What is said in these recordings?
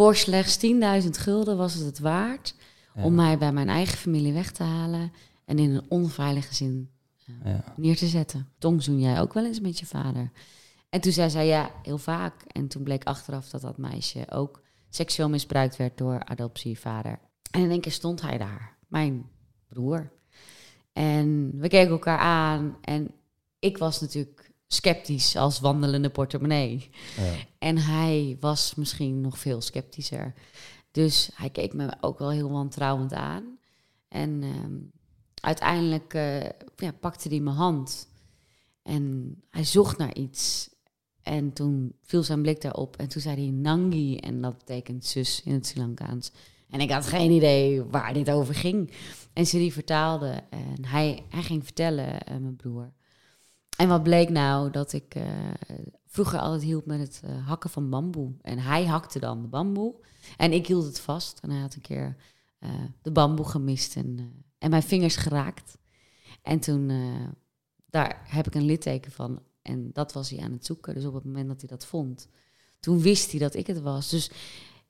Voor slechts 10.000 gulden was het het waard Ja. om mij bij mijn eigen familie weg te halen en in een onveilig gezin Ja. neer te zetten. Tongzoen jij ook wel eens met je vader? En toen zei zij ja, heel vaak. En toen bleek achteraf dat dat meisje ook seksueel misbruikt werd door adoptievader. En in één keer stond hij daar, mijn broer. En we keken elkaar aan en ik was natuurlijk sceptisch als wandelende portemonnee. Ja. En hij was misschien nog veel sceptischer. Dus hij keek me ook wel heel wantrouwend aan. En ehm, uiteindelijk eh, ja, pakte hij mijn hand. En hij zocht naar iets. En toen viel zijn blik daarop. En toen zei hij Nangi. En dat betekent zus in het Sri Lankaans. En ik had geen idee waar dit over ging. En ze die vertaalde. En hij, hij ging vertellen, eh, mijn broer. En wat bleek nou? Dat ik eh, vroeger altijd hielp met het eh, hakken van bamboe. En hij hakte dan de bamboe. En ik hield het vast. En hij had een keer eh, de bamboe gemist en, en mijn vingers geraakt. En toen, daar heb ik een litteken van. En dat was hij aan het zoeken. Dus op het moment dat hij dat vond, toen wist hij dat ik het was. Dus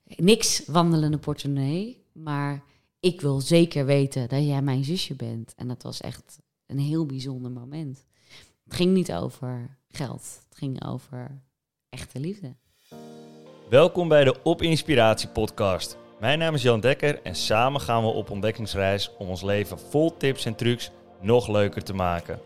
niks wandelende portemonnee. Maar ik wil zeker weten dat jij mijn zusje bent. En dat was echt een heel bijzonder moment. Het ging niet over geld. Het ging over echte liefde. Welkom bij de Op Inspiratie podcast. Mijn naam is Jan Dekker en samen gaan we op ontdekkingsreis om ons leven vol tips en trucs nog leuker te maken.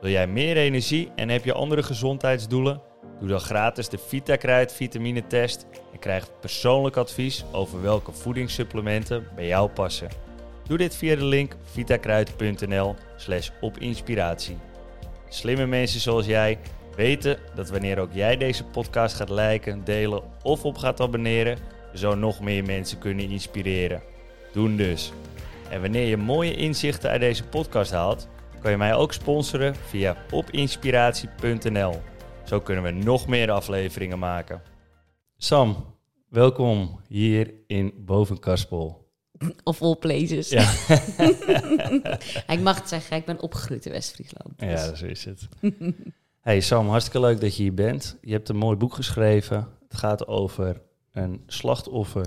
Wil jij meer energie en heb je andere gezondheidsdoelen? Doe dan gratis de VitaKruid vitamine test en krijg persoonlijk advies over welke voedingssupplementen bij jou passen. Doe dit via de link vitakruid.nl slash opinspiratie. Slimme mensen zoals jij weten dat wanneer ook jij deze podcast gaat liken, delen of op gaat abonneren, zo nog meer mensen kunnen inspireren. Doen dus. En wanneer je mooie inzichten uit deze podcast haalt, kan je mij ook sponsoren via opinspiratie.nl. Zo kunnen we nog meer afleveringen maken. Sam, welkom hier in Bovenkarspel. Of all places. Ja. ik mag het zeggen, ik ben opgegroeid in West-Friesland. Dus- Ja, zo is het. Hey Sam, hartstikke leuk dat je hier bent. Je hebt een mooi boek geschreven. Het gaat over een slachtoffer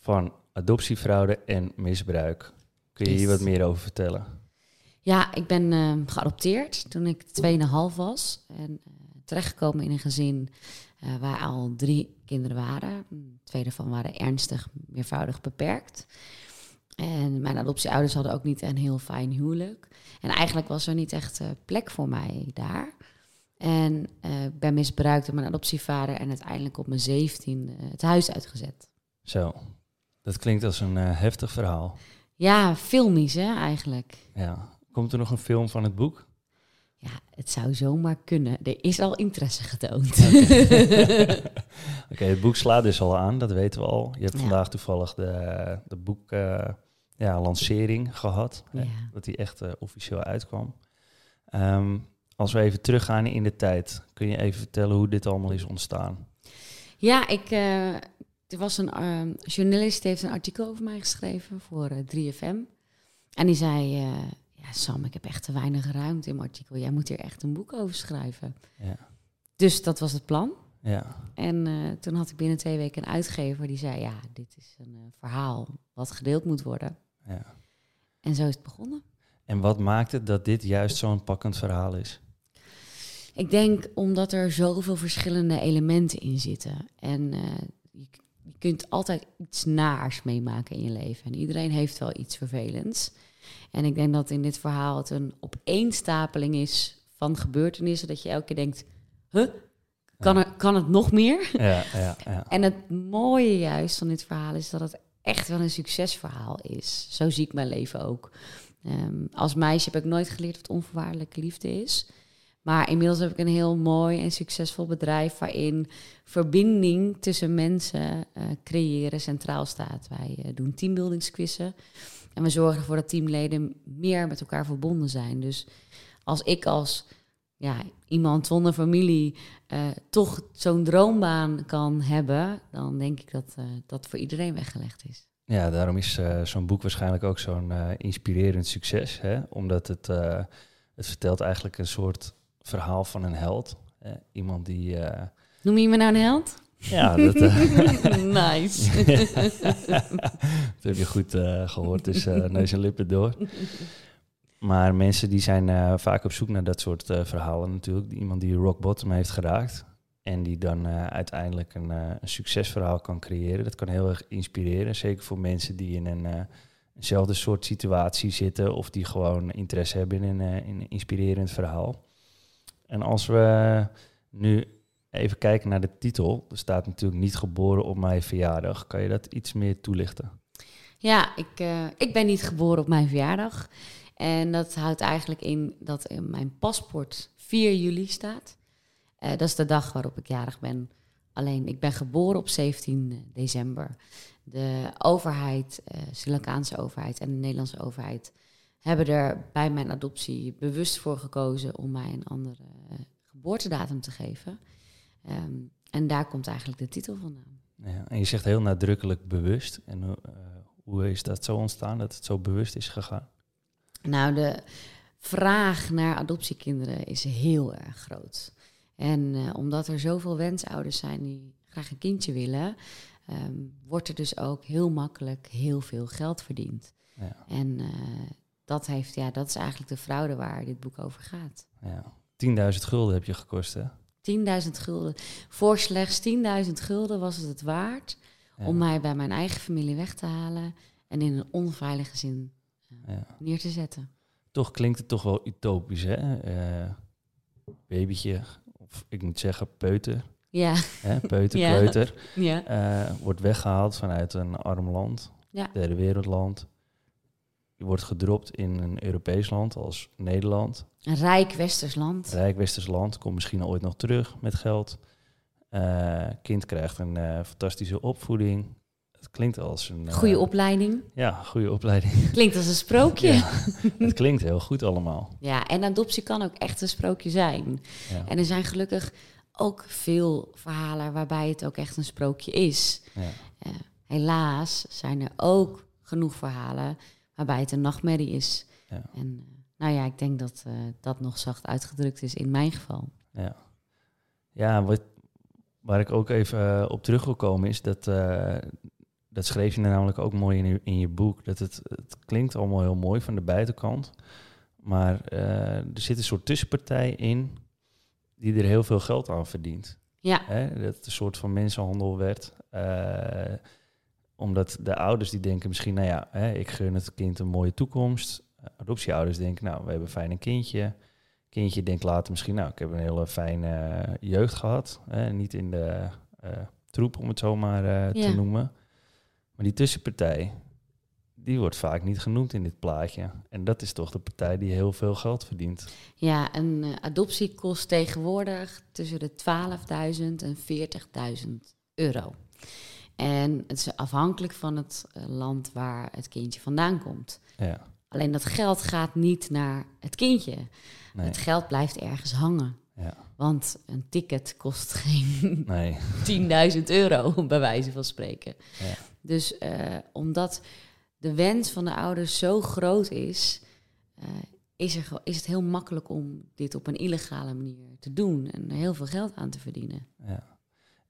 van adoptiefraude en misbruik. Kun je hier wat meer over vertellen? Ja, ik ben eh, geadopteerd toen ik 2,5 was. En eh, terechtgekomen in een gezin eh, waar al drie kinderen waren. Twee daarvan waren ernstig meervoudig beperkt. En mijn adoptieouders hadden ook niet een heel fijn huwelijk. En eigenlijk was er niet echt eh, plek voor mij daar. En eh, ik ben misbruikt door mijn adoptievader en uiteindelijk op mijn 17 het huis uitgezet. Zo, dat klinkt als een eh, heftig verhaal. Ja, filmisch hè, eigenlijk. Ja. Komt er nog een film van het boek? Ja, het zou zomaar kunnen. Er is al interesse getoond. Oké, het boek slaat dus al aan, dat weten we al. Je hebt Ja. vandaag toevallig de, de boek eh, ja, lancering gehad. hè. Dat die echt eh, officieel uitkwam. Ehm, als we even teruggaan in de tijd, kun je even vertellen hoe dit allemaal is ontstaan? Ja, ik, eh, er was een ehm, journalist die heeft een artikel over mij geschreven voor eh, 3FM. En die zei, ja Sam, ik heb echt te weinig ruimte in mijn artikel. Jij moet hier echt een boek over schrijven. Ja. Dus dat was het plan. Ja, En eh, toen had ik binnen twee weken een uitgever die zei, ja, dit is een eh, verhaal wat gedeeld moet worden. ja. En zo is het begonnen. En wat maakt het dat dit juist zo'n pakkend verhaal is? Ik denk omdat er zoveel verschillende elementen in zitten. En eh, je, je kunt altijd iets naars meemaken in je leven. En iedereen heeft wel iets vervelends. En ik denk dat in dit verhaal het een opeenstapeling is van gebeurtenissen. Dat je elke keer denkt, huh? Kan, er, kan het nog meer? Ja, ja, ja. En het mooie juist van dit verhaal is dat het echt wel een succesverhaal is. Zo zie ik mijn leven ook. Ehm, als meisje heb ik nooit geleerd wat onvoorwaardelijke liefde is. Maar inmiddels heb ik een heel mooi en succesvol bedrijf waarin verbinding tussen mensen eh, creëren centraal staat. Wij eh, doen teambuildingsquizzen en we zorgen ervoor dat teamleden meer met elkaar verbonden zijn. Dus als ik als ja, iemand zonder familie eh, toch zo'n droombaan kan hebben, dan denk ik dat eh, dat voor iedereen weggelegd is. Ja, daarom is eh, zo'n boek waarschijnlijk ook zo'n inspirerend succes. Hè? Omdat het, het vertelt eigenlijk een soort verhaal van een held. Hè? Iemand die... Noem je me nou een held? Ja, dat, eh, nice. dat heb je goed eh, gehoord, dus eh, neus en lippen door. Maar mensen die zijn vaak op zoek naar dat soort verhalen natuurlijk. Iemand die rock bottom heeft geraakt en die dan uiteindelijk een, een succesverhaal kan creëren. Dat kan heel erg inspireren, zeker voor mensen die in een, eenzelfde soort situatie zitten of die gewoon interesse hebben in in een inspirerend verhaal. En als we nu even kijken naar de titel, er staat natuurlijk niet geboren op mijn verjaardag. Kan je dat iets meer toelichten? Ja, ik, eh, ik ben niet geboren op mijn verjaardag. En dat houdt eigenlijk in dat in mijn paspoort 4 juli staat. Eh, dat is de dag waarop ik jarig ben. Alleen, ik ben geboren op 17 december. De overheid, eh Sri Lankaanse overheid en de Nederlandse overheid... hebben er bij mijn adoptie bewust voor gekozen... om mij een andere geboortedatum te geven. Ehm, en daar komt eigenlijk de titel vandaan. Ja, en je zegt heel nadrukkelijk bewust. En hoe, eh, hoe is dat zo ontstaan, dat het zo bewust is gegaan? Nou, de vraag naar adoptiekinderen is heel erg groot. En eh, omdat er zoveel wensouders zijn die graag een kindje willen, ehm, wordt er dus ook heel makkelijk heel veel geld verdiend. Ja, En eh, dat, heeft, ja, dat is eigenlijk de fraude waar dit boek over gaat. ja. 10.000 gulden heb je gekost, hè? 10.000 gulden. Voor slechts 10.000 gulden was het het waard Ja, om mij bij mijn eigen familie weg te halen en in een onveilige gezin ja. neer te zetten. Toch klinkt het toch wel utopisch, hè? Eh, babytje, of ik moet zeggen peuter, Ja, hè? peuter, Ja. kleuter, ja. eh, wordt weggehaald vanuit een arm land, Ja. derde wereldland. Je wordt gedropt in een Europees land als Nederland. Een rijk westers land. Rijk westers land, komt misschien ooit nog terug met geld. Eh, kind krijgt een eh, fantastische opvoeding. Het klinkt als een... eh, Goede opleiding. Ja, goede opleiding. Klinkt als een sprookje. Ja, Ja. het klinkt heel goed allemaal. en adoptie kan ook echt een sprookje zijn. Ja, En er zijn gelukkig ook veel verhalen waarbij het ook echt een sprookje is. ja, Helaas zijn er ook genoeg verhalen waarbij het een nachtmerrie is. Ja. En eh, nou ja, ik denk dat eh, dat nog zacht uitgedrukt is in mijn geval. ja. ja wat, waar ik ook even eh, op terug wil komen is dat... dat schreef je namelijk ook mooi in je, in je boek. Dat het, het klinkt allemaal heel mooi van de buitenkant. Maar er zit een soort tussenpartij in die er heel veel geld aan verdient. Ja, Hè, dat het een soort van mensenhandel werd. Eh, omdat de ouders die denken misschien, nou ja, hè, ik gun het kind een mooie toekomst. Adoptieouders denken, nou, we hebben fijn een kindje. Kindje denkt later misschien, nou, ik heb een hele fijne eh, jeugd gehad. Hè, niet in de eh, troep, om het zo maar eh, Ja. te noemen. Maar die tussenpartij, die wordt vaak niet genoemd in dit plaatje. En dat is toch de partij die heel veel geld verdient. ja een eh, adoptie kost tegenwoordig tussen de 12.000 en 40.000 euro. En het is afhankelijk van het eh, land waar het kindje vandaan komt. Ja, Alleen dat geld gaat niet naar het kindje. nee, Het geld blijft ergens hangen. ja, Want een ticket kost geen nee. 10.000 euro, bij wijze van spreken. Ja. Dus eh, omdat de wens van de ouders zo groot is, eh, is, er, is het heel makkelijk om dit op een illegale manier te doen en er heel veel geld aan te verdienen. Ja.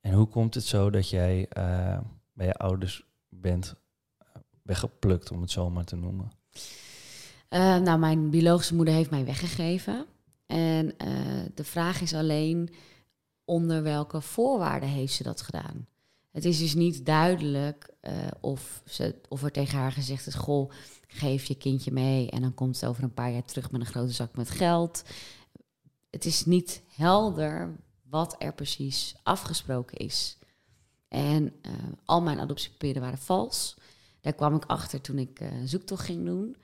En hoe komt het zo dat jij eh, bij je ouders bent eh, weggeplukt, om het zo maar te noemen? Eh, nou, mijn biologische moeder heeft mij weggegeven. En de vraag is alleen onder welke voorwaarden heeft ze dat gedaan. Het is dus niet duidelijk of, ze, of er tegen haar gezegd is: Goh, geef je kindje mee en dan komt ze over een paar jaar terug met een grote zak met geld. Het is niet helder wat er precies afgesproken is. En eh, al mijn adoptiepapieren waren vals. Daar kwam ik achter toen ik eh, zoektocht ging doen.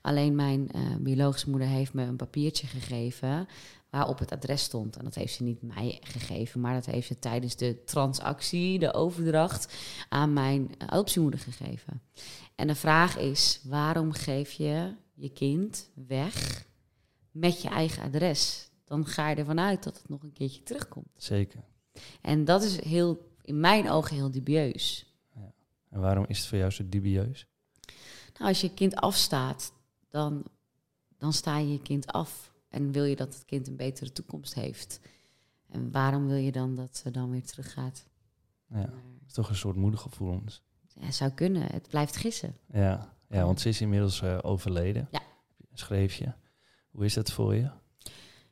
Alleen mijn eh, biologische moeder heeft me een papiertje gegeven waarop het adres stond. En dat heeft ze niet mij gegeven, maar dat heeft ze tijdens de transactie, de overdracht, aan mijn adoptiemoeder gegeven. En de vraag is, waarom geef je je kind weg met je eigen adres? Dan ga je ervan uit dat het nog een keertje terugkomt. Zeker. En dat is heel, in mijn ogen heel dubieus. En waarom is het voor jou zo dubieus? Nou, als je kind afstaat, dan, dan sta je je kind af. En wil je dat het kind een betere toekomst heeft. En waarom wil je dan dat ze dan weer teruggaat? Ja, dat is toch een soort moedergevoel. Ja, zou kunnen. Het blijft gissen. Ja, ja want ze is inmiddels uh, overleden. Ja. Schreef je. Hoe is dat voor je?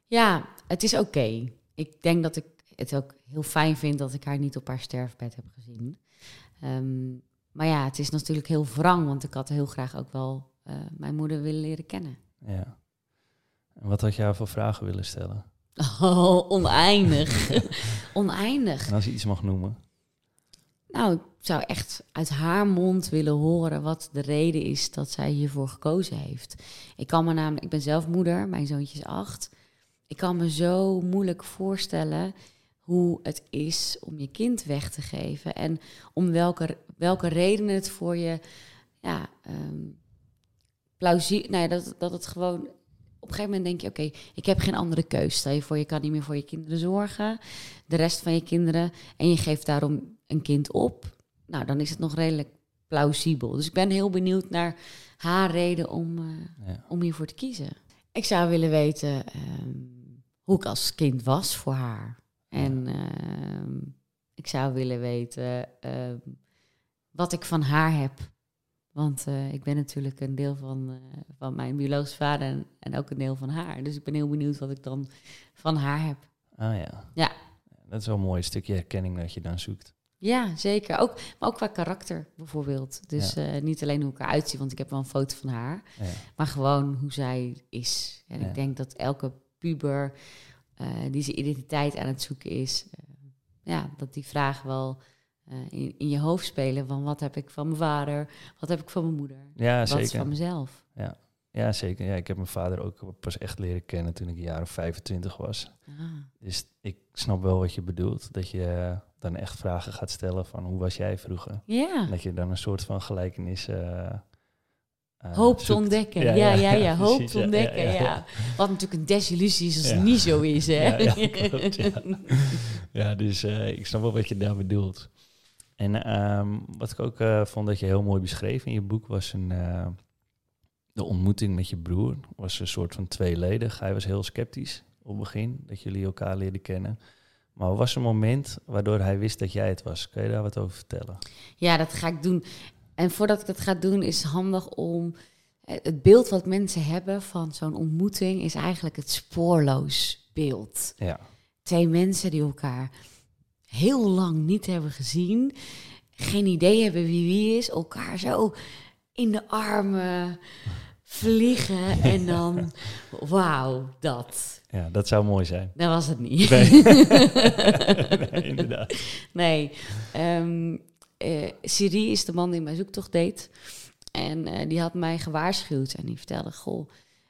Ja, het is oké. Ik denk dat ik het ook heel fijn vind dat ik haar niet op haar sterfbed heb gezien. Ehm, maar ja, het is natuurlijk heel wrang, want ik had heel graag ook wel uh, mijn moeder willen leren kennen. Ja. En wat had je haar voor vragen willen stellen? Oh, oneindig. oneindig. En als je iets mag noemen. Nou, ik zou echt uit haar mond willen horen wat de reden is dat zij hiervoor gekozen heeft. Ik kan me namelijk, ik ben zelf moeder, mijn zoontje is acht. Ik kan me zo moeilijk voorstellen hoe het is om je kind weg te geven en om welke, welke redenen het voor je ja, um, plausibel, nou ja, dat, dat het gewoon op een gegeven moment denk je, oké, ik heb geen andere keus. Stel je voor, je kan niet meer voor je kinderen zorgen, de rest van je kinderen, en je geeft daarom een kind op. Nou, dan is het nog redelijk plausibel. Dus ik ben heel benieuwd naar haar reden om, uh, om hiervoor te kiezen. Ik zou willen weten um, hoe ik als kind was voor haar. En uh, ik zou willen weten uh, wat ik van haar heb. Want uh, ik ben natuurlijk een deel van, uh, van mijn biologische vader en, en, ook een deel van haar. Dus ik ben heel benieuwd wat ik dan van haar heb. Ah ja. Ja. Dat is wel een mooi stukje herkenning dat je dan zoekt. Ja, zeker. Ook, maar ook qua karakter bijvoorbeeld. Dus ja. uh, niet alleen hoe ik eruit zie, want ik heb wel een foto van haar. Ja. Maar gewoon hoe zij is. En Ja. ik denk dat elke puber eh, die zijn identiteit aan het zoeken is... eh, ja, dat die vragen wel eh, in, in je hoofd spelen. Van wat heb ik van mijn vader? Wat heb ik van mijn moeder? Ja, wat is zeker. van mezelf? Ja, zeker. Ja, ik heb mijn vader ook pas echt leren kennen toen ik een jaar of 25 was. Ah. Dus ik snap wel wat je bedoelt. Dat je dan echt vragen gaat stellen van hoe was jij vroeger? Ja. Dat je dan een soort van gelijkenis... eh, Hoop te ontdekken. Ja, Ja, ja, Hoop te ontdekken, ja. Wat natuurlijk een desillusie is als het niet zo is, hè? Ja, ja, klopt, ja. Ja, dus eh, ik snap wel wat je daar bedoelt. En ehm, wat ik ook eh, vond dat je heel mooi beschreef in je boek was een, de ontmoeting met je broer. Was een soort van tweeledig. Hij was heel sceptisch op het begin, dat jullie elkaar leerden kennen. Maar er was een moment waardoor hij wist dat jij het was. Kun je daar wat over vertellen? Ja, dat ga ik doen. En voordat ik dat ga doen, is het handig om... eh, Het beeld wat mensen hebben van zo'n ontmoeting... is eigenlijk het spoorloos beeld. Ja, Twee mensen die elkaar heel lang niet hebben gezien... geen idee hebben wie wie is... elkaar zo in de armen vliegen... en dan, wauw, dat. ja dat zou mooi zijn. Dat was het niet. Nee. Nee, inderdaad. Nee. Ehm eh, Siri is de man die mijn zoektocht deed. En eh, die had mij gewaarschuwd. En die vertelde, goh,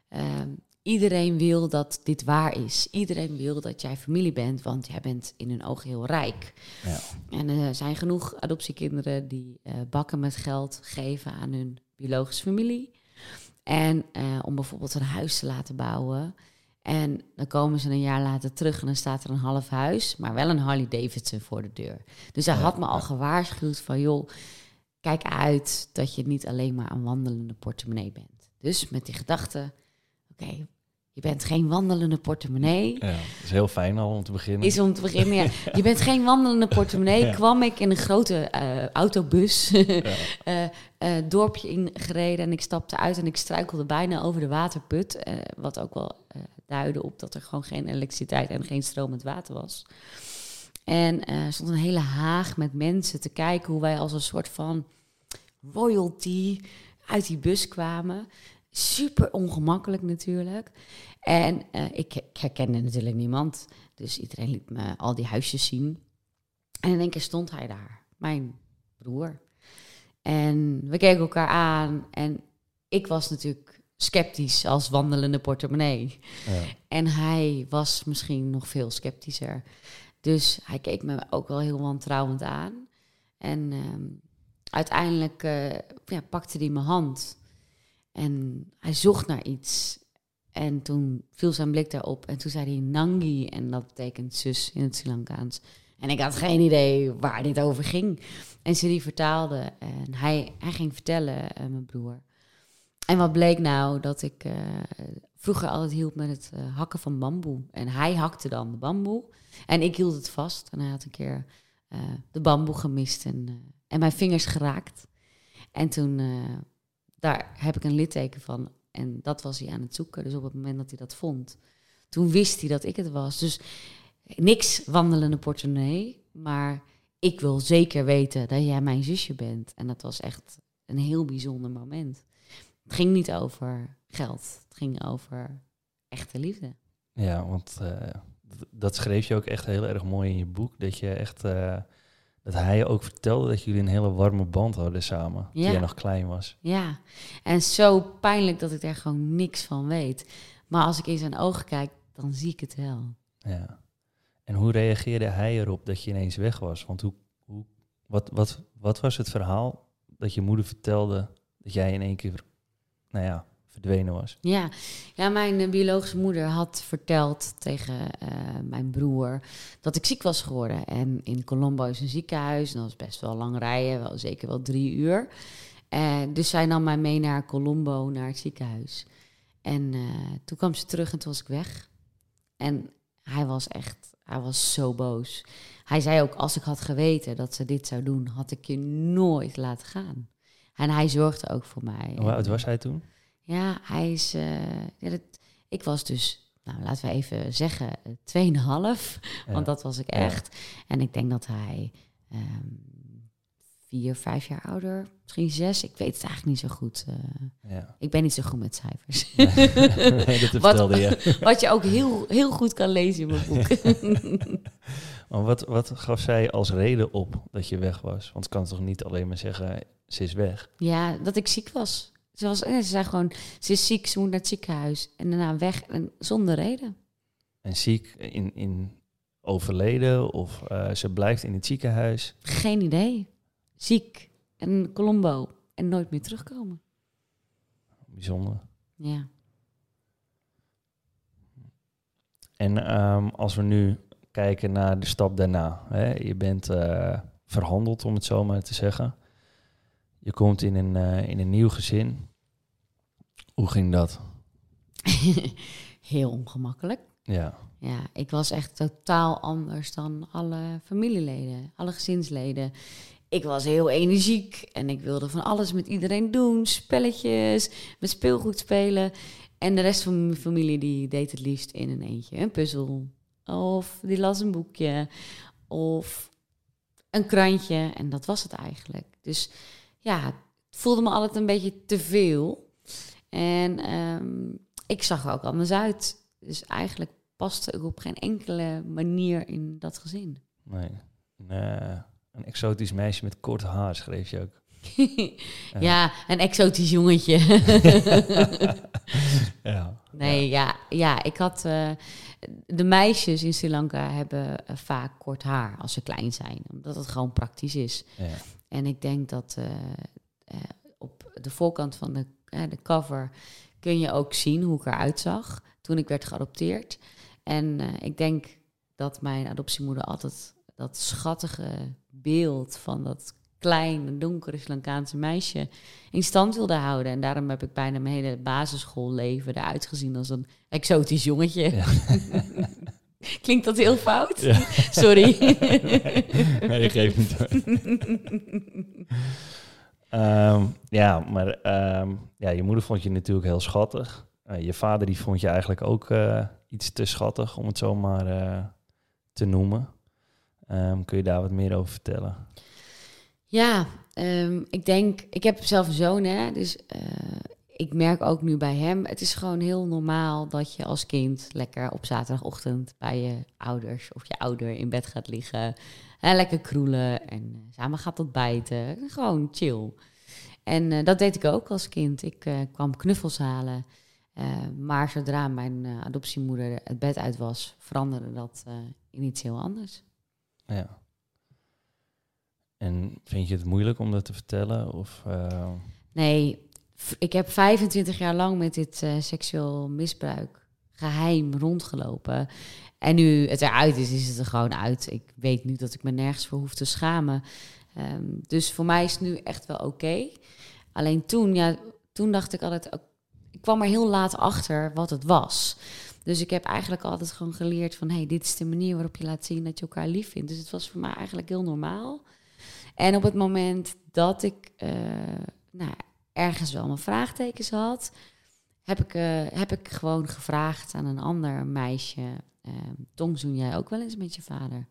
ehm, iedereen wil dat dit waar is. Iedereen wil dat jij familie bent, want jij bent in hun ogen heel rijk. Ja. En er zijn genoeg adoptiekinderen die eh, bakken met geld geven aan hun biologische familie. En eh, om bijvoorbeeld een huis te laten bouwen. En dan komen ze een jaar later terug en dan staat er een half huis, maar wel een Harley Davidson voor de deur. Dus hij Ja, had me al gewaarschuwd van, joh, kijk uit dat je niet alleen maar een wandelende portemonnee bent. Dus met die gedachte, oké, je bent geen wandelende portemonnee. ja, dat is heel fijn al om te beginnen. Is om te beginnen, ja. Je bent geen wandelende portemonnee. Ja. Kwam ik in een grote eh, autobus Ja. eh, eh, dorpje ingereden en ik stapte uit en ik struikelde bijna over de waterput. wat ook wel duidde op dat er gewoon geen elektriciteit en geen stromend water was. En er stond een hele haag met mensen te kijken hoe wij als een soort van royalty uit die bus kwamen. Super ongemakkelijk natuurlijk. En eh, ik, ik herkende natuurlijk niemand. Dus iedereen liet me al die huisjes zien. En in één keer stond hij daar, mijn broer. En we keken elkaar aan. En ik was natuurlijk sceptisch als wandelende portemonnee. Ja. En hij was misschien nog veel sceptischer. Dus hij keek me ook wel heel wantrouwend aan. En ehm, uiteindelijk eh, ja, pakte hij mijn hand. En hij zocht naar iets. En toen viel zijn blik daarop. En toen zei hij Nangi. En dat betekent zus in het Sri Lankaans. En ik had geen idee waar dit over ging. En Siri vertaalde. En hij, hij ging vertellen, eh, mijn broer. En wat bleek nou? Dat ik eh, vroeger altijd hielp met het eh, hakken van bamboe. En hij hakte dan de bamboe. En ik hield het vast. En hij had een keer... de bamboe gemist en, en mijn vingers geraakt. En toen, daar heb ik een litteken van. En dat was hij aan het zoeken. Dus op het moment dat hij dat vond, toen wist hij dat ik het was. Dus niks wandelende portemonnee, maar ik wil zeker weten dat jij mijn zusje bent. En dat was echt een heel bijzonder moment. Het ging niet over geld, het ging over echte liefde. Ja, want eh, dat schreef je ook echt heel erg mooi in je boek. Dat je echt, eh, dat hij je ook vertelde dat jullie een hele warme band hadden samen. Toen Ja. jij nog klein was. Ja, en zo pijnlijk dat ik daar gewoon niks van weet. Maar als ik in zijn ogen kijk, dan zie ik het wel. Ja. En hoe reageerde hij erop dat je ineens weg was? Want hoe, hoe, wat, wat, wat was het verhaal dat je moeder vertelde dat jij in één keer, nou ja, verdwenen was? Ja, ja mijn eh, biologische moeder had verteld tegen eh, mijn broer dat ik ziek was geworden. En in Colombo is een ziekenhuis, en dat was best wel lang rijden, wel, zeker wel drie uur. En dus zij nam mij mee naar Colombo, naar het ziekenhuis. En toen kwam ze terug en toen was ik weg. En hij was echt, hij was zo boos. Hij zei ook, als ik had geweten dat ze dit zou doen, had ik je nooit laten gaan. En hij zorgde ook voor mij. Hoe oud was hij toen? Ja, hij is. eh, ja, dat, ik was dus, nou laten we even zeggen, eh, 2,5. Ja. Want dat was ik Ja. echt. En ik denk dat hij ehm, vier, vijf jaar ouder, misschien zes. Ik weet het eigenlijk niet zo goed. eh. Ja. ik ben niet zo goed met cijfers. nee, dat Wat- je. Wat je ook heel, heel goed kan lezen in mijn boek. Maar wat, wat gaf zij als reden op dat je weg was? Want het kan toch niet alleen maar zeggen, ze is weg? ja, dat ik ziek was. Ze, was, eh, ze zei gewoon, ze is ziek, ze moet naar het ziekenhuis. En daarna weg, en zonder reden. En ziek in, in overleden of eh, ze blijft in het ziekenhuis? Geen idee. Ziek. En Colombo. En nooit meer terugkomen. Bijzonder. Ja. En ehm, als we nu kijken naar de stap daarna. Hè? Je bent eh, verhandeld, om het zo maar te zeggen. Je komt in een, in een nieuw gezin. Hoe ging dat? Heel ongemakkelijk. Ja, Ja, ik was echt totaal anders dan alle familieleden, alle gezinsleden. Ik was heel energiek en ik wilde van alles met iedereen doen. Spelletjes, met speelgoed spelen. En de rest van mijn familie die deed het liefst in een eentje. Een puzzel. Of die las een boekje. Of een krantje. En dat was het eigenlijk. Dus ja, het voelde me altijd een beetje te veel. En ehm, ik zag er ook anders uit. Dus eigenlijk paste ik op geen enkele manier in dat gezin. nee. Een, eh, een exotisch meisje met kort haar, schreef je ook. ja, een exotisch jongetje. Ja. nee, ja. ja, ik had... eh, de meisjes in Sri Lanka hebben eh, vaak kort haar als ze klein zijn. Omdat het gewoon praktisch is. Ja. En ik denk dat op de voorkant van de, de cover kun je ook zien hoe ik eruit zag toen ik werd geadopteerd. En eh, ik denk dat mijn adoptiemoeder altijd dat schattige beeld van dat kleine, donkere Sri Lankaanse meisje in stand wilde houden. En daarom heb ik bijna mijn hele basisschoolleven eruit gezien als een exotisch jongetje. Ja. Klinkt dat heel fout? Ja. Sorry. nee, je geeft niet Ehm, ja, maar ehm, ja, je moeder vond je natuurlijk heel schattig. Eh, je vader die vond je eigenlijk ook eh, iets te schattig, om het zo maar eh, te noemen. Ehm, kun je daar wat meer over vertellen? Ja, ik denk, ik heb zelf een zoon, hè, dus ik merk ook nu bij hem, het is gewoon heel normaal dat je als kind lekker op zaterdagochtend bij je ouders of je ouder in bed gaat liggen, hè, lekker kroelen en eh, samen gaat ontbijten, gewoon chill. En eh, dat deed ik ook als kind. Ik eh, kwam knuffels halen, maar zodra mijn adoptiemoeder het bed uit was, veranderde dat in iets heel anders. Ja. En vind je het moeilijk om dat te vertellen? Of, Nee, ik heb 25 jaar lang met dit eh, seksueel misbruik geheim rondgelopen. En nu het eruit is, is het er gewoon uit. Ik weet nu dat ik me nergens voor hoef te schamen. Ehm, dus voor mij is het nu echt wel oké. Alleen toen, ja, toen dacht ik altijd... Ik kwam er heel laat achter wat het was. Dus ik heb eigenlijk altijd gewoon geleerd van... hey, dit is de manier waarop je laat zien dat je elkaar lief vindt. Dus het was voor mij eigenlijk heel normaal. En op het moment dat ik uh, nou, ergens wel mijn vraagtekens had... heb ik, uh, heb ik gewoon gevraagd aan een ander meisje... Uh, tongzoen jij ook wel eens met je vader?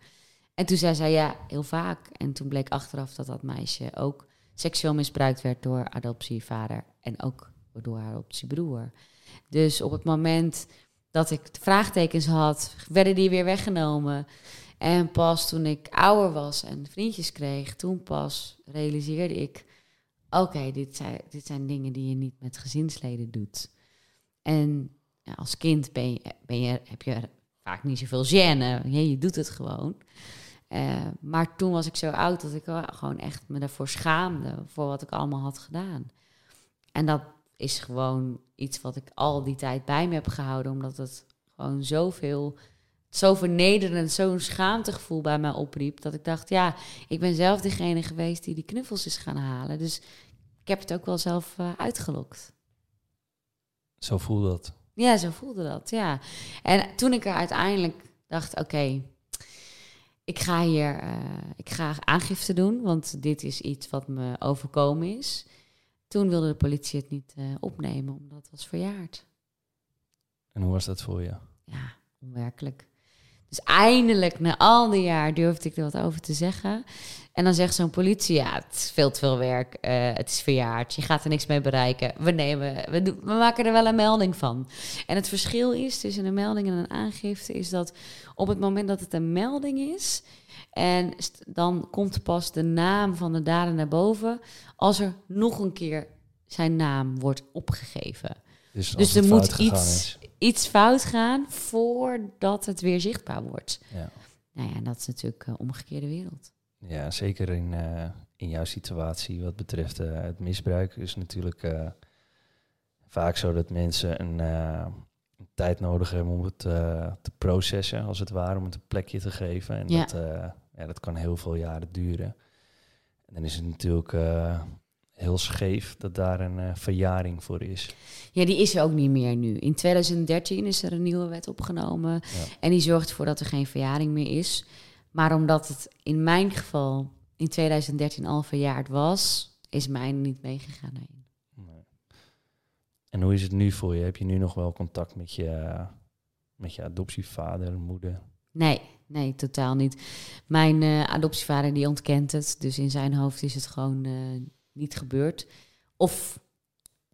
En toen zei zij ja, heel vaak. En toen bleek achteraf dat dat meisje ook seksueel misbruikt werd door adoptievader en ook door haar adoptiebroer. Dus op het moment dat ik de vraagtekens had, werden die weer weggenomen. En pas toen ik ouder was en vriendjes kreeg, toen pas realiseerde ik: oké, dit, zijn, dit zijn dingen die je niet met gezinsleden doet. En ja, als kind ben je, ben je, heb je vaak niet zoveel gêne. Je doet het gewoon. Uh, maar toen was ik zo oud dat ik gewoon echt me daarvoor schaamde voor wat ik allemaal had gedaan. En dat is gewoon iets wat ik al die tijd bij me heb gehouden, omdat het gewoon zoveel, zo vernederend, zo'n schaamtegevoel bij mij opriep, dat ik dacht, ja, ik ben zelf degene geweest die die knuffels is gaan halen. Dus ik heb het ook wel zelf uh, uitgelokt. Zo voelde dat? Ja, zo voelde dat, ja. En toen ik er uiteindelijk dacht, oké, okay, ik ga hier uh, ik ga aangifte doen, want dit is iets wat me overkomen is. Toen wilde de politie het niet uh, opnemen, omdat het was verjaard. En hoe was dat voor je? Ja, onwerkelijk. Dus eindelijk, na al die jaar, durfde ik er wat over te zeggen. En dan zegt zo'n politie, ja, het is veel te veel werk, uh, het is verjaard, je gaat er niks mee bereiken. We, nemen, we, we maken er wel een melding van. En het verschil is tussen een melding en een aangifte, is dat op het moment dat het een melding is, en dan komt pas de naam van de dader naar boven, als er nog een keer zijn naam wordt opgegeven. Dus, dus er moet iets, iets fout gaan voordat het weer zichtbaar wordt. Ja. Nou ja, dat is natuurlijk uh, omgekeerde wereld. Ja, zeker in, uh, in jouw situatie wat betreft uh, het misbruik is natuurlijk vaak zo dat mensen een, een, tijd nodig hebben om het te processen, als het ware, om het een plekje te geven. En Ja. dat, ja, dat kan heel veel jaren duren. En dan is het natuurlijk heel scheef dat daar een uh, verjaring voor is. Ja, die is er ook niet meer nu. In 2013 is er een nieuwe wet opgenomen. Ja. En die zorgt ervoor dat er geen verjaring meer is. Maar omdat het in mijn geval in 2013 al verjaard was, is mijn niet meegegaan. Nee. Nee. En hoe is het nu voor je? Heb je nu nog wel contact met je, met je adoptievader, moeder? Nee, nee, totaal niet. Mijn uh, adoptievader die ontkent het. Dus in zijn hoofd is het gewoon uh, niet gebeurd. Of,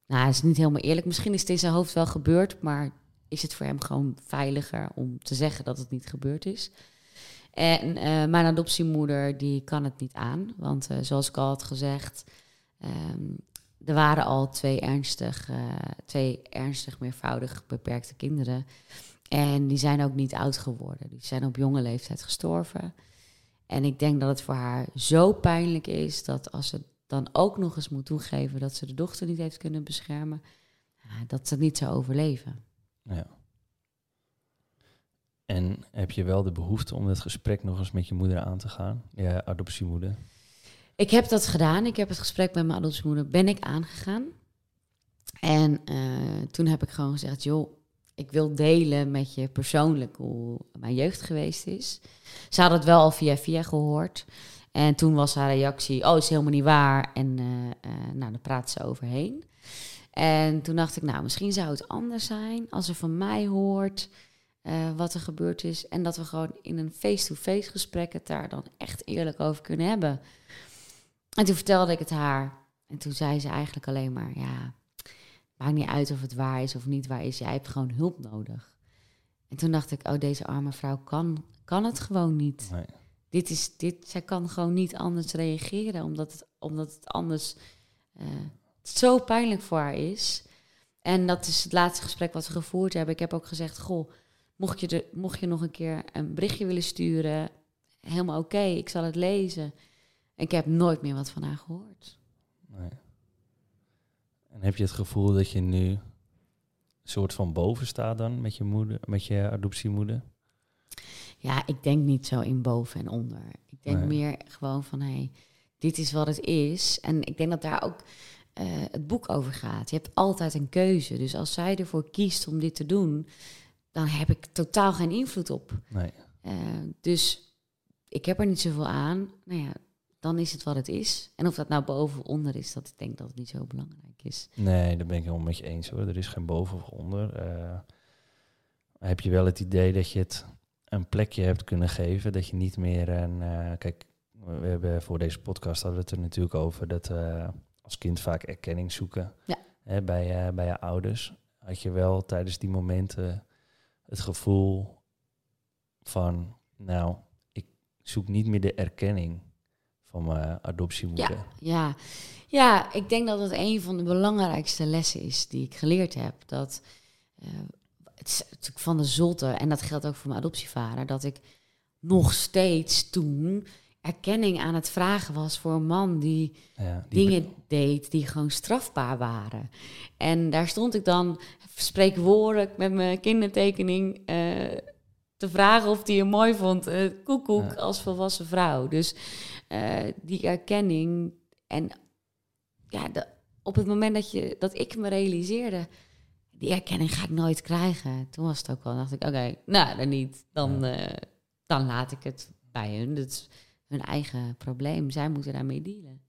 nou, is niet helemaal eerlijk. Misschien is het in zijn hoofd wel gebeurd, maar is het voor hem gewoon veiliger om te zeggen dat het niet gebeurd is. En uh, mijn adoptiemoeder, die kan het niet aan. Want uh, zoals ik al had gezegd, um, er waren al twee ernstig, uh, twee ernstig meervoudig beperkte kinderen. En die zijn ook niet oud geworden. Die zijn op jonge leeftijd gestorven. En ik denk dat het voor haar zo pijnlijk is dat als ze dan ook nog eens moet toegeven dat ze de dochter niet heeft kunnen beschermen, dat ze niet zou overleven. Ja. En heb je wel de behoefte om het gesprek nog eens met je moeder aan te gaan, je adoptiemoeder? Ik heb dat gedaan. Ik heb het gesprek met mijn adoptiemoeder ben ik aangegaan. En uh, toen heb ik gewoon gezegd, joh, ik wil delen met je persoonlijk hoe mijn jeugd geweest is. Ze had het wel al via via gehoord. En toen was haar reactie, oh, is helemaal niet waar. En uh, nou, dan praat ze overheen. En toen dacht ik, nou, misschien zou het anders zijn als er van mij hoort uh, wat er gebeurd is. En dat we gewoon in een face-to-face -face gesprek het daar dan echt eerlijk over kunnen hebben. En toen vertelde ik het haar. En toen zei ze eigenlijk alleen maar, ja, maakt niet uit of het waar is of niet waar is. Jij hebt gewoon hulp nodig. En toen dacht ik, oh, deze arme vrouw kan, kan het gewoon niet. Nee. Dit is, dit, zij kan gewoon niet anders reageren, omdat het, omdat het anders uh, zo pijnlijk voor haar is. En dat is het laatste gesprek wat we gevoerd hebben. Ik heb ook gezegd, goh, mocht je, de, mocht je nog een keer een berichtje willen sturen, helemaal oké, ik zal het lezen. En ik heb nooit meer wat van haar gehoord. Nee. En heb je het gevoel dat je nu een soort van boven staat dan met je moeder, met je adoptiemoeder? Ja, ik denk niet zo in boven en onder. Ik denk Nee. meer gewoon van, hé, hey, dit is wat het is. En ik denk dat daar ook eh, het boek over gaat. Je hebt altijd een keuze. Dus als zij ervoor kiest om dit te doen, dan heb ik totaal geen invloed op. Nee. Eh, dus ik heb er niet zoveel aan. Nou ja, dan is het wat het is. En of dat nou boven of onder is, dat ik denk dat het niet zo belangrijk is. Nee, daar ben ik helemaal met je eens hoor. Er is geen boven of onder. Eh, heb je wel het idee dat je het een plekje hebt kunnen geven? Dat je niet meer een... eh, kijk, we hebben voor deze podcast hadden we het er natuurlijk over dat als kind vaak erkenning zoeken Ja. hè, bij, eh, bij je ouders. Had je wel tijdens die momenten het gevoel van, nou, ik zoek niet meer de erkenning van mijn adoptiemoeder. Ja, ja. ja, ik denk dat het een van de belangrijkste lessen is die ik geleerd heb. Dat eh, het is natuurlijk van de zotte, en dat geldt ook voor mijn adoptievader, dat ik nog steeds toen erkenning aan het vragen was voor een man die Ja, die dingen deed die gewoon strafbaar waren. En daar stond ik dan spreekwoordelijk met mijn kindertekening eh, te vragen of hij hem mooi vond. eh koekoek Ja. als volwassen vrouw. Dus eh, die erkenning en ja, de, op het moment dat, je, dat ik me realiseerde, die erkenning ga ik nooit krijgen. Toen was het ook wel, dacht ik, oké, nou dan niet. Dan, eh, dan laat ik het bij hun. Dat is hun eigen probleem. Zij moeten daarmee dealen.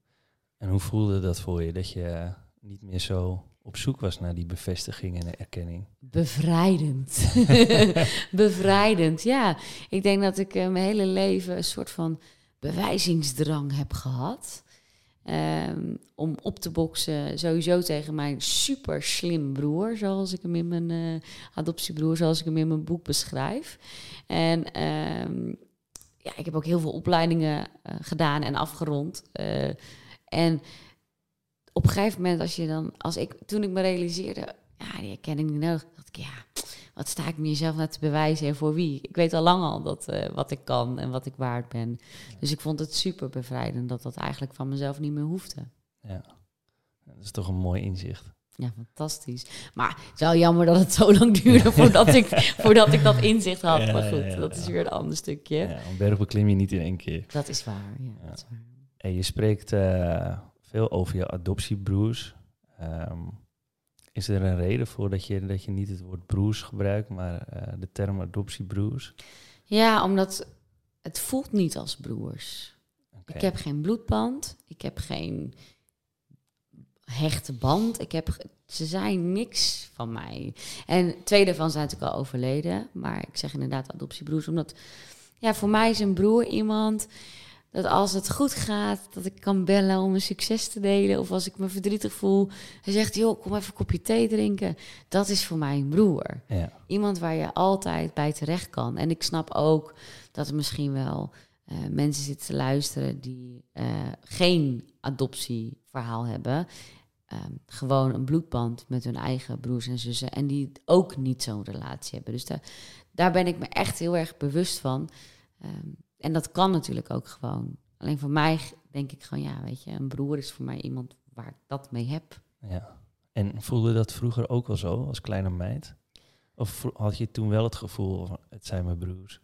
En hoe voelde dat voor je, dat je niet meer zo op zoek was naar die bevestiging en erkenning? Bevrijdend. Bevrijdend, ja. Ik denk dat ik eh, mijn hele leven een soort van bewijzingsdrang heb gehad. Ehm, om op te boksen sowieso tegen mijn super slim broer, zoals ik hem in mijn eh, adoptiebroer, zoals ik hem in mijn boek beschrijf. En ehm, ja, ik heb ook heel veel opleidingen eh, gedaan en afgerond. Eh, en op een gegeven moment, als je dan, als ik, toen ik me realiseerde, ja, die herkenning niet nodig, dacht ik, ja, wat sta ik mezelf nou te bewijzen en voor wie? Ik weet al lang al dat, eh, wat ik kan en wat ik waard ben. Dus ik vond het super bevrijdend dat dat eigenlijk van mezelf niet meer hoefde. Ja, dat is toch een mooi inzicht. Ja, fantastisch. Maar het is wel jammer dat het zo lang duurde voordat ik, voordat ik dat inzicht had. Ja, maar goed, ja, dat is weer een ander stukje. Ja, een berg beklim je niet in één keer. Dat is waar, ja. Dat is waar. En je spreekt eh, veel over je adoptiebroers. Ehm, is er een reden voor dat je, dat je niet het woord broers gebruikt, maar eh, de term adoptiebroers? Ja, omdat het voelt niet als broers. Ik heb geen bloedband. Ik heb geen hechte band. Ik heb, ze zijn niks van mij. En twee daarvan zijn natuurlijk al overleden. Maar ik zeg inderdaad adoptiebroers. Omdat ja, voor mij is een broer iemand dat als het goed gaat, dat ik kan bellen om een succes te delen. Of als ik me verdrietig voel. Hij zegt, joh, kom even een kopje thee drinken. Dat is voor mij een broer. Ja, Iemand waar je altijd bij terecht kan. En ik snap ook dat er misschien wel eh, mensen zitten te luisteren die eh, geen adoptieverhaal hebben. Ehm, gewoon een bloedband met hun eigen broers en zussen. En die ook niet zo'n relatie hebben. Dus daar, daar ben ik me echt heel erg bewust van. Ehm, en dat kan natuurlijk ook gewoon. Alleen voor mij denk ik gewoon, ja, weet je, een broer is voor mij iemand waar ik dat mee heb. ja. En voelde dat vroeger ook wel zo, als kleine meid? Of had je toen wel het gevoel van, het zijn mijn broers?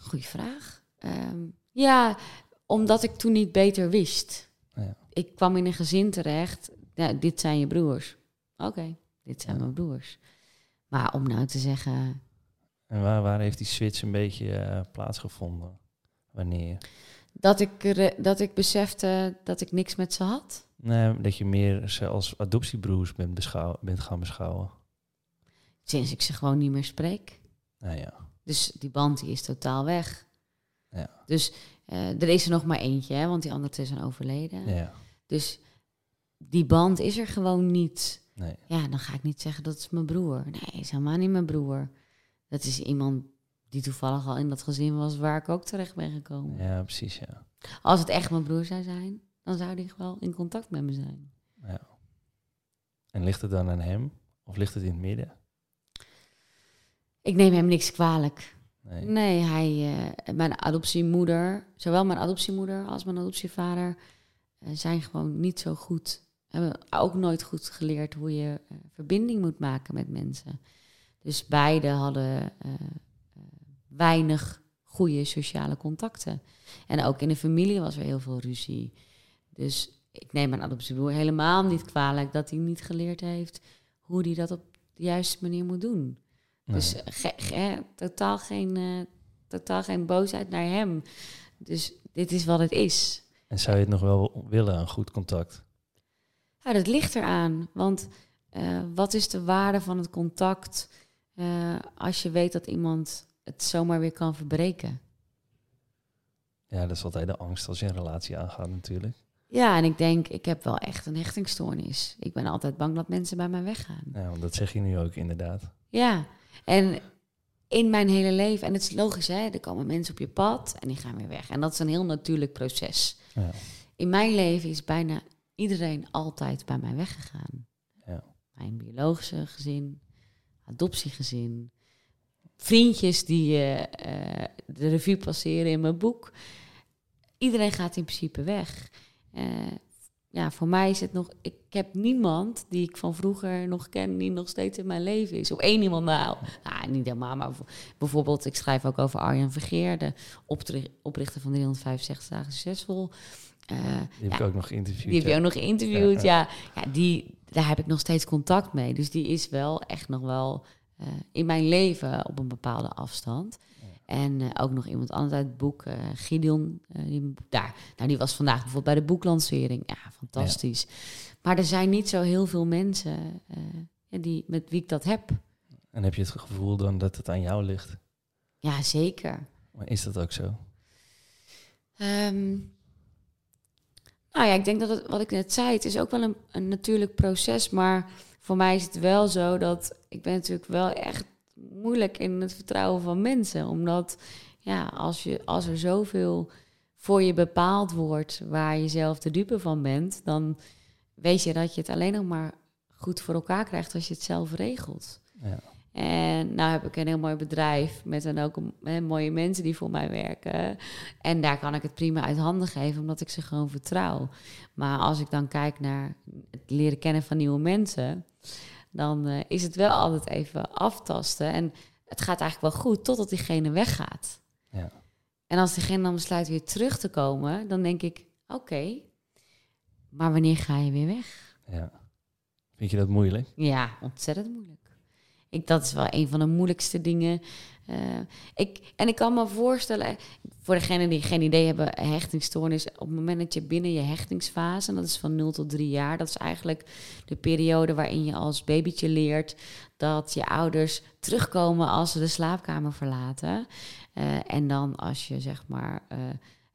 Goeie vraag. Ehm, ja, omdat ik toen niet beter wist. Ja. Ik kwam in een gezin terecht. Ja, dit zijn je broers. Oké, dit zijn Ja. mijn broers. Maar om nou te zeggen, En waar, waar heeft die switch een beetje eh, plaatsgevonden? Wanneer? dat ik, dat ik besefte dat ik niks met ze had. Nee, dat je meer ze als adoptiebroers bent, beschouw, bent gaan beschouwen. Sinds ik ze gewoon niet meer spreek. Nou ja, Dus die band die is totaal weg. Ja. Dus eh, er is er nog maar eentje, hè, want die andere twee zijn overleden. ja, Dus die band is er gewoon niet. nee. Ja, dan ga ik niet zeggen dat is mijn broer. Nee, is helemaal niet mijn broer. Dat is iemand die toevallig al in dat gezin was waar ik ook terecht ben gekomen. Ja, precies, ja. Als het echt mijn broer zou zijn, dan zou die wel in contact met me zijn. ja. En ligt het dan aan hem? Of ligt het in het midden? Ik neem hem niks kwalijk. Nee. Nee, hij, eh, mijn adoptiemoeder, zowel mijn adoptiemoeder als mijn adoptievader, eh, zijn gewoon niet zo goed. Hebben ook nooit goed geleerd hoe je eh, verbinding moet maken met mensen. Dus beide hadden eh, eh, weinig goede sociale contacten. En ook in de familie was er heel veel ruzie. Dus ik neem mijn adoptiebroer helemaal niet kwalijk dat hij niet geleerd heeft hoe hij dat op de juiste manier moet doen. Dus Nee. ge- ge- totaal, geen, eh, totaal geen boosheid naar hem. Dus dit is wat het is. En zou je het nog wel willen, een goed contact? Ja, dat ligt eraan. Want eh, wat is de waarde van het contact eh, als je weet dat iemand het zomaar weer kan verbreken? Ja, dat is altijd de angst als je een relatie aangaat natuurlijk. Ja, en ik denk, ik heb wel echt een hechtingstoornis. Ik ben altijd bang dat mensen bij mij weggaan. Ja, want dat zeg je nu ook inderdaad. Ja, en in mijn hele leven, en het is logisch, hè, er komen mensen op je pad en die gaan weer weg. En dat is een heel natuurlijk proces. Ja. In mijn leven is bijna iedereen altijd bij mij weggegaan. Ja. Mijn biologische gezin, adoptiegezin, vriendjes die eh, de revue passeren in mijn boek. Iedereen gaat in principe weg. Eh, ja, voor mij is het nog. Ik heb niemand die ik van vroeger nog ken, die nog steeds in mijn leven is. Op één iemand nou, nou niet helemaal, maar bijvoorbeeld, ik schrijf ook over Arjan Vergeer, de opdri- oprichter van 365 dagen succesvol. Eh, Die heb ja, ik ook nog geïnterviewd. die heb je ook nog geïnterviewd, Ja, ja. ja. die, daar heb ik nog steeds contact mee. Dus die is wel echt nog wel eh, in mijn leven op een bepaalde afstand. En eh, ook nog iemand anders uit het boek, eh Gideon, die, daar. Nou, die was vandaag bijvoorbeeld bij de boeklancering. Ja, fantastisch. Maar er zijn niet zo heel veel mensen die, met wie ik dat heb. En heb je het gevoel dan dat het aan jou ligt? Ja, zeker. Maar is dat ook zo? Ehm, nou ja, ik denk dat het, wat ik net zei, het is ook wel een, een natuurlijk proces. Maar voor mij is het wel zo dat ik ben natuurlijk wel echt moeilijk in het vertrouwen van mensen. Omdat ja, als, je, als er zoveel voor je bepaald wordt waar je zelf de dupe van bent, dan weet je dat je het alleen nog maar goed voor elkaar krijgt als je het zelf regelt. Ja. En nou heb ik een heel mooi bedrijf met dan ook mooie mensen die voor mij werken. En daar kan ik het prima uit handen geven, omdat ik ze gewoon vertrouw. Maar als ik dan kijk naar het leren kennen van nieuwe mensen, dan eh, is het wel altijd even aftasten. En het gaat eigenlijk wel goed totdat diegene weggaat. Ja. En als diegene dan besluit weer terug te komen, dan denk ik: oké, maar wanneer ga je weer weg? ja. Vind je dat moeilijk? Ja, ontzettend moeilijk. Ik, dat is wel een van de moeilijkste dingen. Eh, ik, en ik kan me voorstellen, voor degenen die geen idee hebben, hechtingstoornis, op het moment dat je binnen je hechtingsfase, en dat is van 0 tot 3 jaar, dat is eigenlijk de periode waarin je als babytje leert dat je ouders terugkomen als ze de slaapkamer verlaten. Eh, en dan als je zeg maar. eh,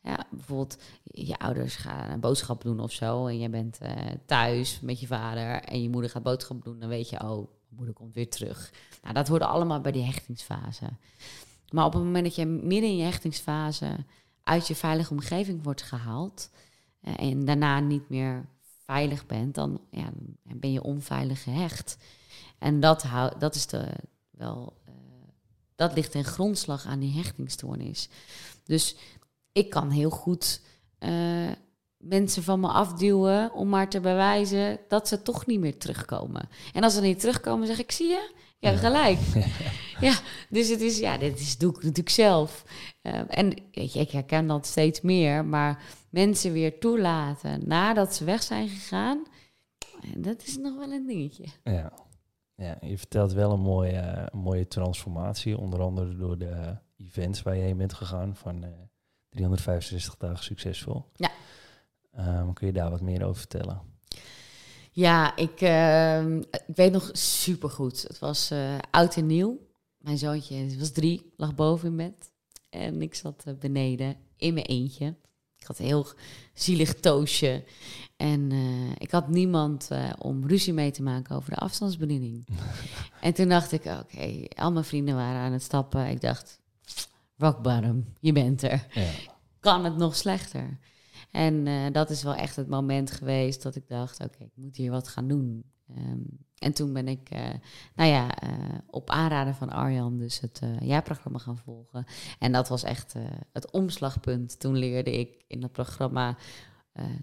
ja, bijvoorbeeld je ouders gaan een boodschap doen of zo. En jij bent thuis met je vader en je moeder gaat boodschap doen. Dan weet je, oh, moeder komt weer terug. Nou, dat hoort allemaal bij die hechtingsfase. Maar op het moment dat je midden in je hechtingsfase uit je veilige omgeving wordt gehaald. eh, en daarna niet meer veilig bent, dan, ja, ben je onveilig gehecht. En dat, dat is de, wel. eh, dat ligt ten grondslag aan die hechtingstoornis. Dus ik kan heel goed eh, mensen van me afduwen om maar te bewijzen dat ze toch niet meer terugkomen. En als ze niet terugkomen, zeg ik, zie je? Ja, Ja. gelijk. ja, dus het is, ja, dit is, doe ik natuurlijk zelf. Eh, en weet je, ik herken dat steeds meer, maar mensen weer toelaten nadat ze weg zijn gegaan, eh, dat is nog wel een dingetje. Ja. ja, je vertelt wel een mooie, eh, een mooie transformatie, onder andere door de events waar je heen bent gegaan van eh 365 dagen succesvol. Ja. Ehm, kun je daar wat meer over vertellen? Ja, ik, ehm, ik weet nog supergoed. Het was eh, oud en nieuw. Mijn zoontje was drie, lag boven in bed. En ik zat eh, beneden in mijn eentje. Ik had een heel zielig toosje. En eh, ik had niemand om ruzie mee te maken over de afstandsbediening. en toen dacht ik, oké, al mijn vrienden waren aan het stappen. Ik dacht, rock bottom, je bent er Ja. kan het nog slechter? En eh, dat is wel echt het moment geweest dat ik dacht, oké, ik moet hier wat gaan doen. Ehm, en toen ben ik, eh, nou ja, eh, op aanraden van Arjan dus het jaarprogramma gaan volgen. En dat was echt het omslagpunt. Toen leerde ik in dat programma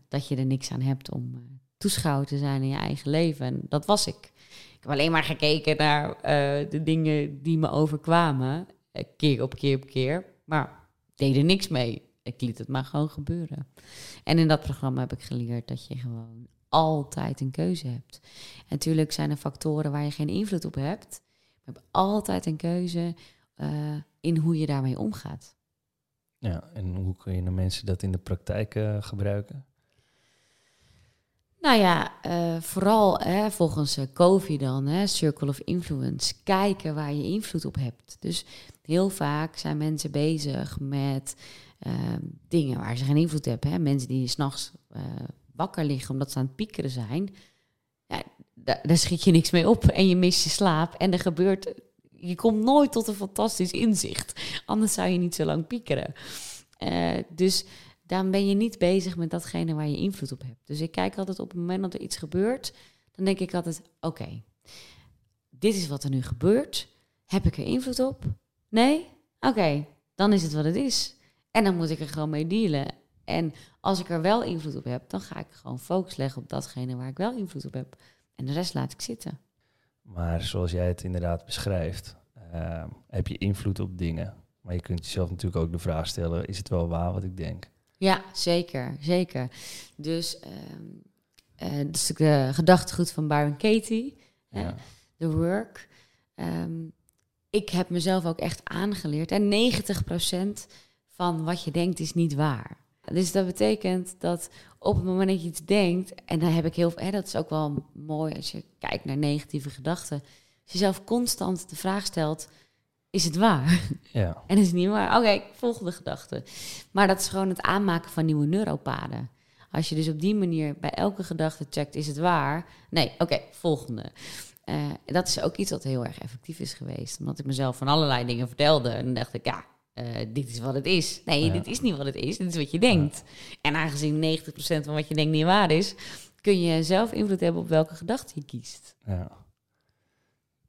dat je er niks aan hebt om toeschouwer te zijn in je eigen leven. En dat was ik. Ik heb alleen maar gekeken naar de dingen die me overkwamen, keer op keer op keer. Maar deed er niks mee. Ik liet het maar gewoon gebeuren. En in dat programma heb ik geleerd dat je gewoon altijd een keuze hebt. En natuurlijk zijn er factoren waar je geen invloed op hebt. Je hebt altijd een keuze eh, in hoe je daarmee omgaat. Ja, en hoe kun je de mensen dat in de praktijk uh, gebruiken? Nou ja, uh, vooral hè, volgens uh, Covey dan, hè, Circle of Influence, kijken waar je invloed op hebt. Dus heel vaak zijn mensen bezig met uh, dingen waar ze geen invloed hebben. Mensen die s'nachts wakker liggen omdat ze aan het piekeren zijn, ja, daar, schiet je niks mee op en je mist je slaap en er gebeurt, je komt nooit tot een fantastisch inzicht. Anders zou je niet zo lang piekeren. dus dan ben je niet bezig met datgene waar je invloed op hebt. Dus ik kijk altijd op het moment dat er iets gebeurt, dan denk ik altijd: oké, dit is wat er nu gebeurt. Heb ik er invloed op? Nee? Oké, dan is het wat het is. En dan moet ik er gewoon mee dealen. En als ik er wel invloed op heb, dan ga ik gewoon focus leggen op datgene waar ik wel invloed op heb. En de rest laat ik zitten. Maar zoals jij het inderdaad beschrijft, uh, heb je invloed op dingen. Maar je kunt jezelf natuurlijk ook de vraag stellen: is het wel waar wat ik denk? Ja, zeker, zeker. Dus uh, uh, dus de gedachtegoed van Byron Katie, ja. The Work. Um, ik heb mezelf ook echt aangeleerd. En 90% van wat je denkt is niet waar. Dus dat betekent dat op het moment dat je iets denkt, en dan heb ik heel veel, dat is ook wel mooi als je kijkt naar negatieve gedachten. Als je zelf constant de vraag stelt: is het waar? Ja. En is het niet waar? Oké, volgende gedachte. Maar dat is gewoon het aanmaken van nieuwe neuropaden. Als je dus op die manier bij elke gedachte checkt, is het waar? Nee, oké, volgende. Uh, dat is ook iets wat heel erg effectief is geweest. Omdat ik mezelf van allerlei dingen vertelde. En dan dacht ik, ja, uh, dit is wat het is. Nee, ja. dit is niet wat het is. Dit is wat je denkt. Ja. En aangezien 90% van wat je denkt niet waar is... kun je zelf invloed hebben op welke gedachte je kiest. Ja.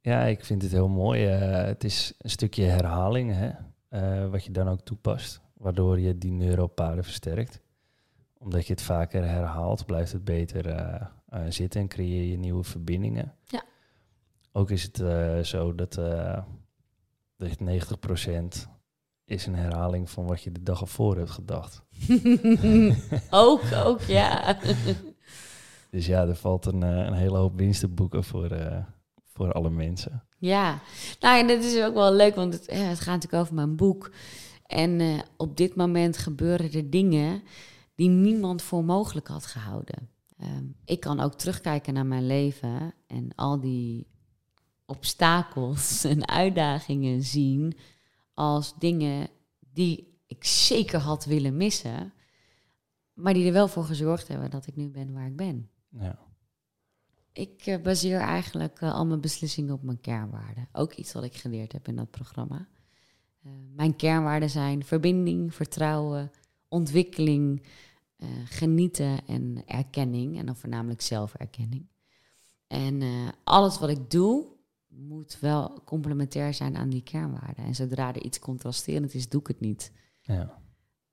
Ja, ik vind het heel mooi. Uh, het is een stukje herhaling, hè? Uh, wat je dan ook toepast, waardoor je die neuropaden versterkt. Omdat je het vaker herhaalt, blijft het beter zitten en creëer je nieuwe verbindingen. Ja. Ook is het zo dat, dat 90% is een herhaling van wat je de dag ervoor hebt gedacht. ook, ook, ja. dus ja, er valt een, een hele hoop winst te boeken voor voor alle mensen. Ja, nou en dat is ook wel leuk, want het, het gaat natuurlijk over mijn boek. En uh, op dit moment gebeuren er dingen die niemand voor mogelijk had gehouden. Um, ik kan ook terugkijken naar mijn leven en al die obstakels en uitdagingen zien als dingen die ik zeker had willen missen, maar die er wel voor gezorgd hebben dat ik nu ben waar ik ben. Ja. Ik uh, baseer eigenlijk uh, al mijn beslissingen op mijn kernwaarden. Ook iets wat ik geleerd heb in dat programma. Uh, mijn kernwaarden zijn verbinding, vertrouwen, ontwikkeling, genieten en erkenning. En dan voornamelijk zelferkenning. En alles wat ik doe, moet wel complementair zijn aan die kernwaarden. En zodra er iets contrasterend is, doe ik het niet. Ja.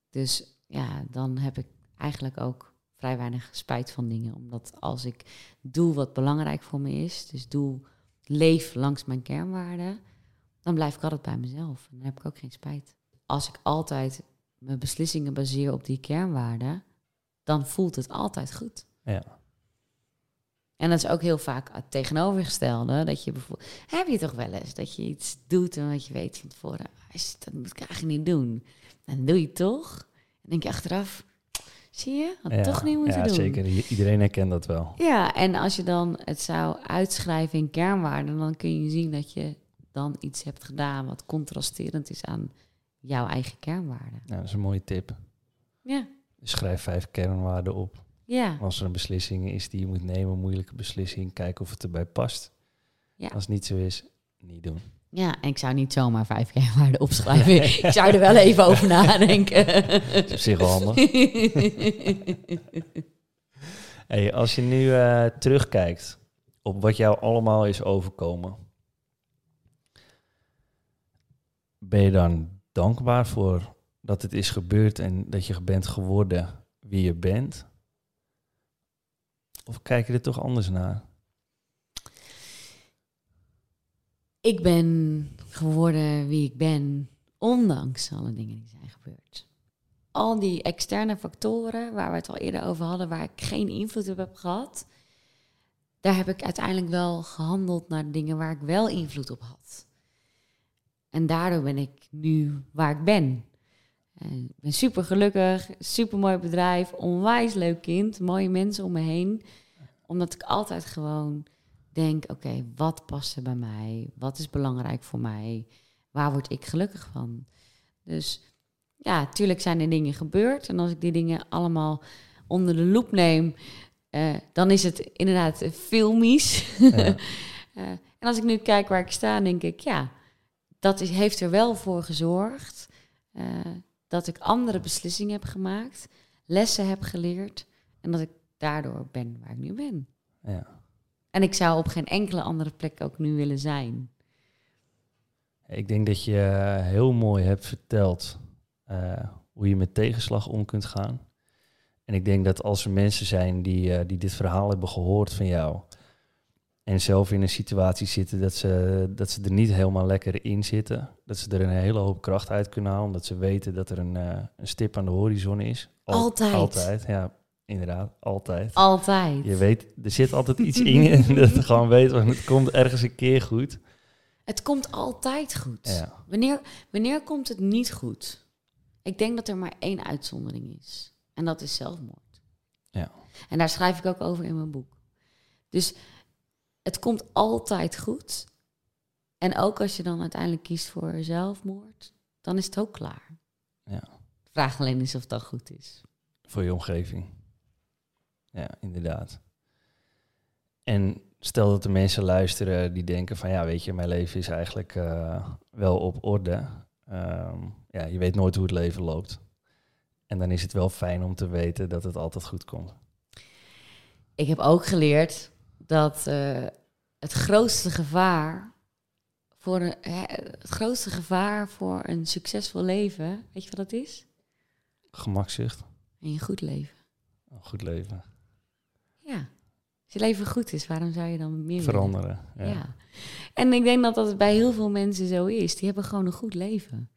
Dus ja, dan heb ik eigenlijk ook vrij weinig spijt van dingen. Omdat als ik doe wat belangrijk voor me is, dus doe, leef langs mijn kernwaarden, dan blijf ik altijd bij mezelf. En dan heb ik ook geen spijt. Als ik altijd mijn beslissingen baseer op die kernwaarden, dan voelt het altijd goed. Ja. En dat is ook heel vaak het tegenovergestelde. Dat je bijvoorbeeld. Heb je toch wel eens dat je iets doet en wat je weet van tevoren. Dat moet ik eigenlijk niet doen. Dan doe je het toch. En denk je achteraf. Zie je? Had ja, toch niet moeten ja, doen. zeker. Iedereen herkent dat wel. Ja, en als je dan het zou uitschrijven in kernwaarden, dan kun je zien dat je dan iets hebt gedaan wat contrasterend is aan jouw eigen kernwaarden. Ja, dat is een mooie tip. Ja. Schrijf vijf kernwaarden op. Ja. Als er een beslissing is die je moet nemen, een moeilijke beslissing, kijken of het erbij past. Ja. Als het niet zo is, niet doen. Ja, en ik zou niet zomaar vijf kernwaarden opschrijven. ik zou er wel even over nadenken. Dat is op zich wel handig. hey, als je nu uh, terugkijkt op wat jou allemaal is overkomen, ben je dan dankbaar voor dat het is gebeurd en dat je bent geworden wie je bent? Of kijk je er toch anders naar? Ik ben geworden wie ik ben, ondanks alle dingen die zijn gebeurd. al die externe factoren waar we het al eerder over hadden, waar ik geen invloed op heb gehad, daar heb ik uiteindelijk wel gehandeld naar dingen waar ik wel invloed op had. En daardoor ben ik nu waar ik ben. En ik ben super gelukkig, super mooi bedrijf, onwijs leuk kind, mooie mensen om me heen. Omdat ik altijd gewoon denk: oké, wat past er bij mij? Wat is belangrijk voor mij? Waar word ik gelukkig van? Dus ja, tuurlijk zijn er dingen gebeurd. En als ik die dingen allemaal onder de loep neem, uh, dan is het inderdaad filmisch. Ja. uh, en als ik nu kijk waar ik sta, denk ik, ja, dat is, heeft er wel voor gezorgd uh, dat ik andere beslissingen heb gemaakt, lessen heb geleerd en dat ik daardoor ben waar ik nu ben. Ja. En ik zou op geen enkele andere plek ook nu willen zijn. Ik denk dat je heel mooi hebt verteld hoe je met tegenslag om kunt gaan. En ik denk dat als er mensen zijn die, uh, die dit verhaal hebben gehoord van jou en zelf in een situatie zitten dat ze, dat ze er niet helemaal lekker in zitten, dat ze er een hele hoop kracht uit kunnen halen, omdat ze weten dat er een, uh, een stip aan de horizon is. Al, altijd. Altijd, ja, inderdaad, altijd. Altijd. Je weet, er zit altijd iets in en dat je gewoon weet, want het komt ergens een keer goed. Het komt altijd goed. Ja. Wanneer, wanneer komt het niet goed? Ik denk dat er maar één uitzondering is. En dat is zelfmoord. Ja. En daar schrijf ik ook over in mijn boek. Dus het komt altijd goed. En ook als je dan uiteindelijk kiest voor zelfmoord, dan is het ook klaar. Ja. De vraag alleen is of dat goed is. Voor je omgeving. Ja, inderdaad. En stel dat de mensen luisteren die denken van ja, weet je, mijn leven is eigenlijk uh, wel op orde. Um, ja, je weet nooit hoe het leven loopt. En dan is het wel fijn om te weten dat het altijd goed komt. Ik heb ook geleerd dat uh, het grootste gevaar voor een, het grootste gevaar voor een succesvol leven, weet je wat dat is? Gemakzucht. En je goed leven. Een goed leven. Ja. Als je leven goed is, waarom zou je dan meer veranderen? Ja. ja. En ik denk dat dat bij heel veel mensen zo is. Die hebben gewoon een goed leven.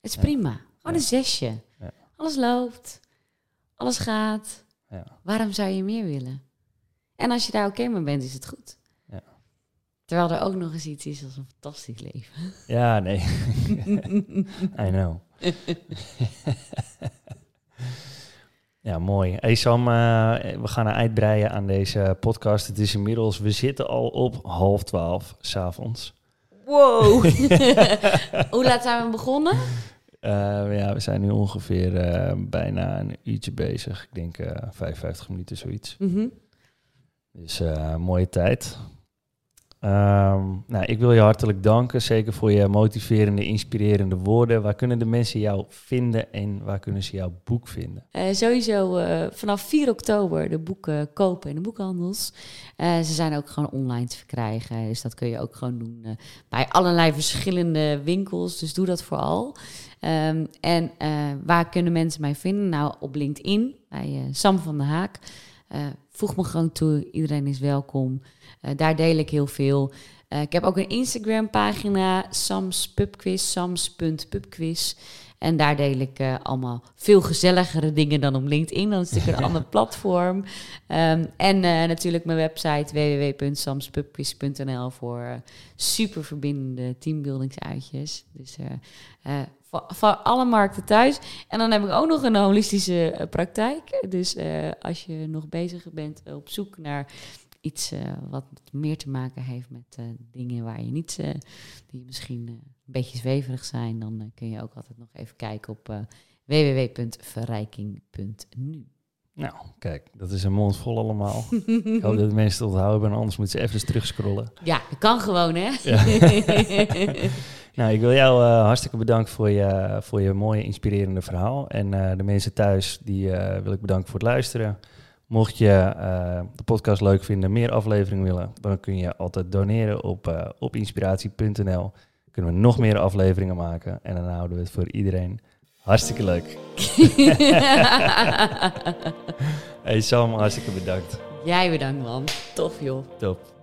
Het is ja. prima. Gewoon een zesje. Ja. Alles loopt. Alles gaat. Ja. Waarom zou je meer willen? En als je daar oké mee bent, is het goed. Ja. Terwijl er ook nog eens iets is als een fantastisch leven. Ja, nee. I know. ja, mooi. Hey Sam, eh, we gaan een uitbreien aan deze podcast. Het is inmiddels, we zitten al op half twaalf s'avonds. Wow. Hoe laat zijn we begonnen? Uh, ja, we zijn nu ongeveer uh, bijna een uurtje bezig. Ik denk uh, 55 minuten, zoiets. Mm -hmm. Dus mooie tijd. Um, nou, ik wil je hartelijk danken, zeker voor je motiverende, inspirerende woorden. Waar kunnen de mensen jou vinden en waar kunnen ze jouw boek vinden? Uh, sowieso uh, vanaf 4 oktober de boeken kopen in de boekhandels. Uh, ze zijn ook gewoon online te verkrijgen, dus dat kun je ook gewoon doen bij allerlei verschillende winkels. Dus doe dat vooral. Um, en waar kunnen mensen mij vinden? Nou, op LinkedIn, bij Sam van der Haak. Uh, voeg me gewoon toe, iedereen is welkom. Uh, daar deel ik heel veel. Uh, ik heb ook een Instagram pagina, Sams Pubquiz, sams.pubquiz. En daar deel ik allemaal veel gezelligere dingen dan op LinkedIn. Dan is het natuurlijk een ander platform. Um, en natuurlijk mijn website www.samspubquiz.nl voor super verbindende teambuildingsuitjes. Dus voor, voor alle markten thuis. En dan heb ik ook nog een holistische uh, praktijk. Dus uh, als je nog bezig bent op zoek naar iets uh, wat meer te maken heeft met dingen waar je niet, die misschien een beetje zweverig zijn, dan kun je ook altijd nog even kijken op www.verrijking.nu. Nou, kijk, dat is een mond vol allemaal. ik hoop dat de mensen het onthouden, anders moeten ze even terugscrollen. Ja, dat kan gewoon, hè? Ja. Nou, ik wil jou uh, hartstikke bedanken voor je, voor je mooie, inspirerende verhaal. En uh, de mensen thuis, die uh, wil ik bedanken voor het luisteren. Mocht je de podcast leuk vinden, meer afleveringen willen, dan kun je altijd doneren op, op inspiratie.nl. Kunnen we nog meer afleveringen maken en dan houden we het voor iedereen hartstikke leuk. hey Sam, hartstikke bedankt. Jij bedankt man, tof joh. Top.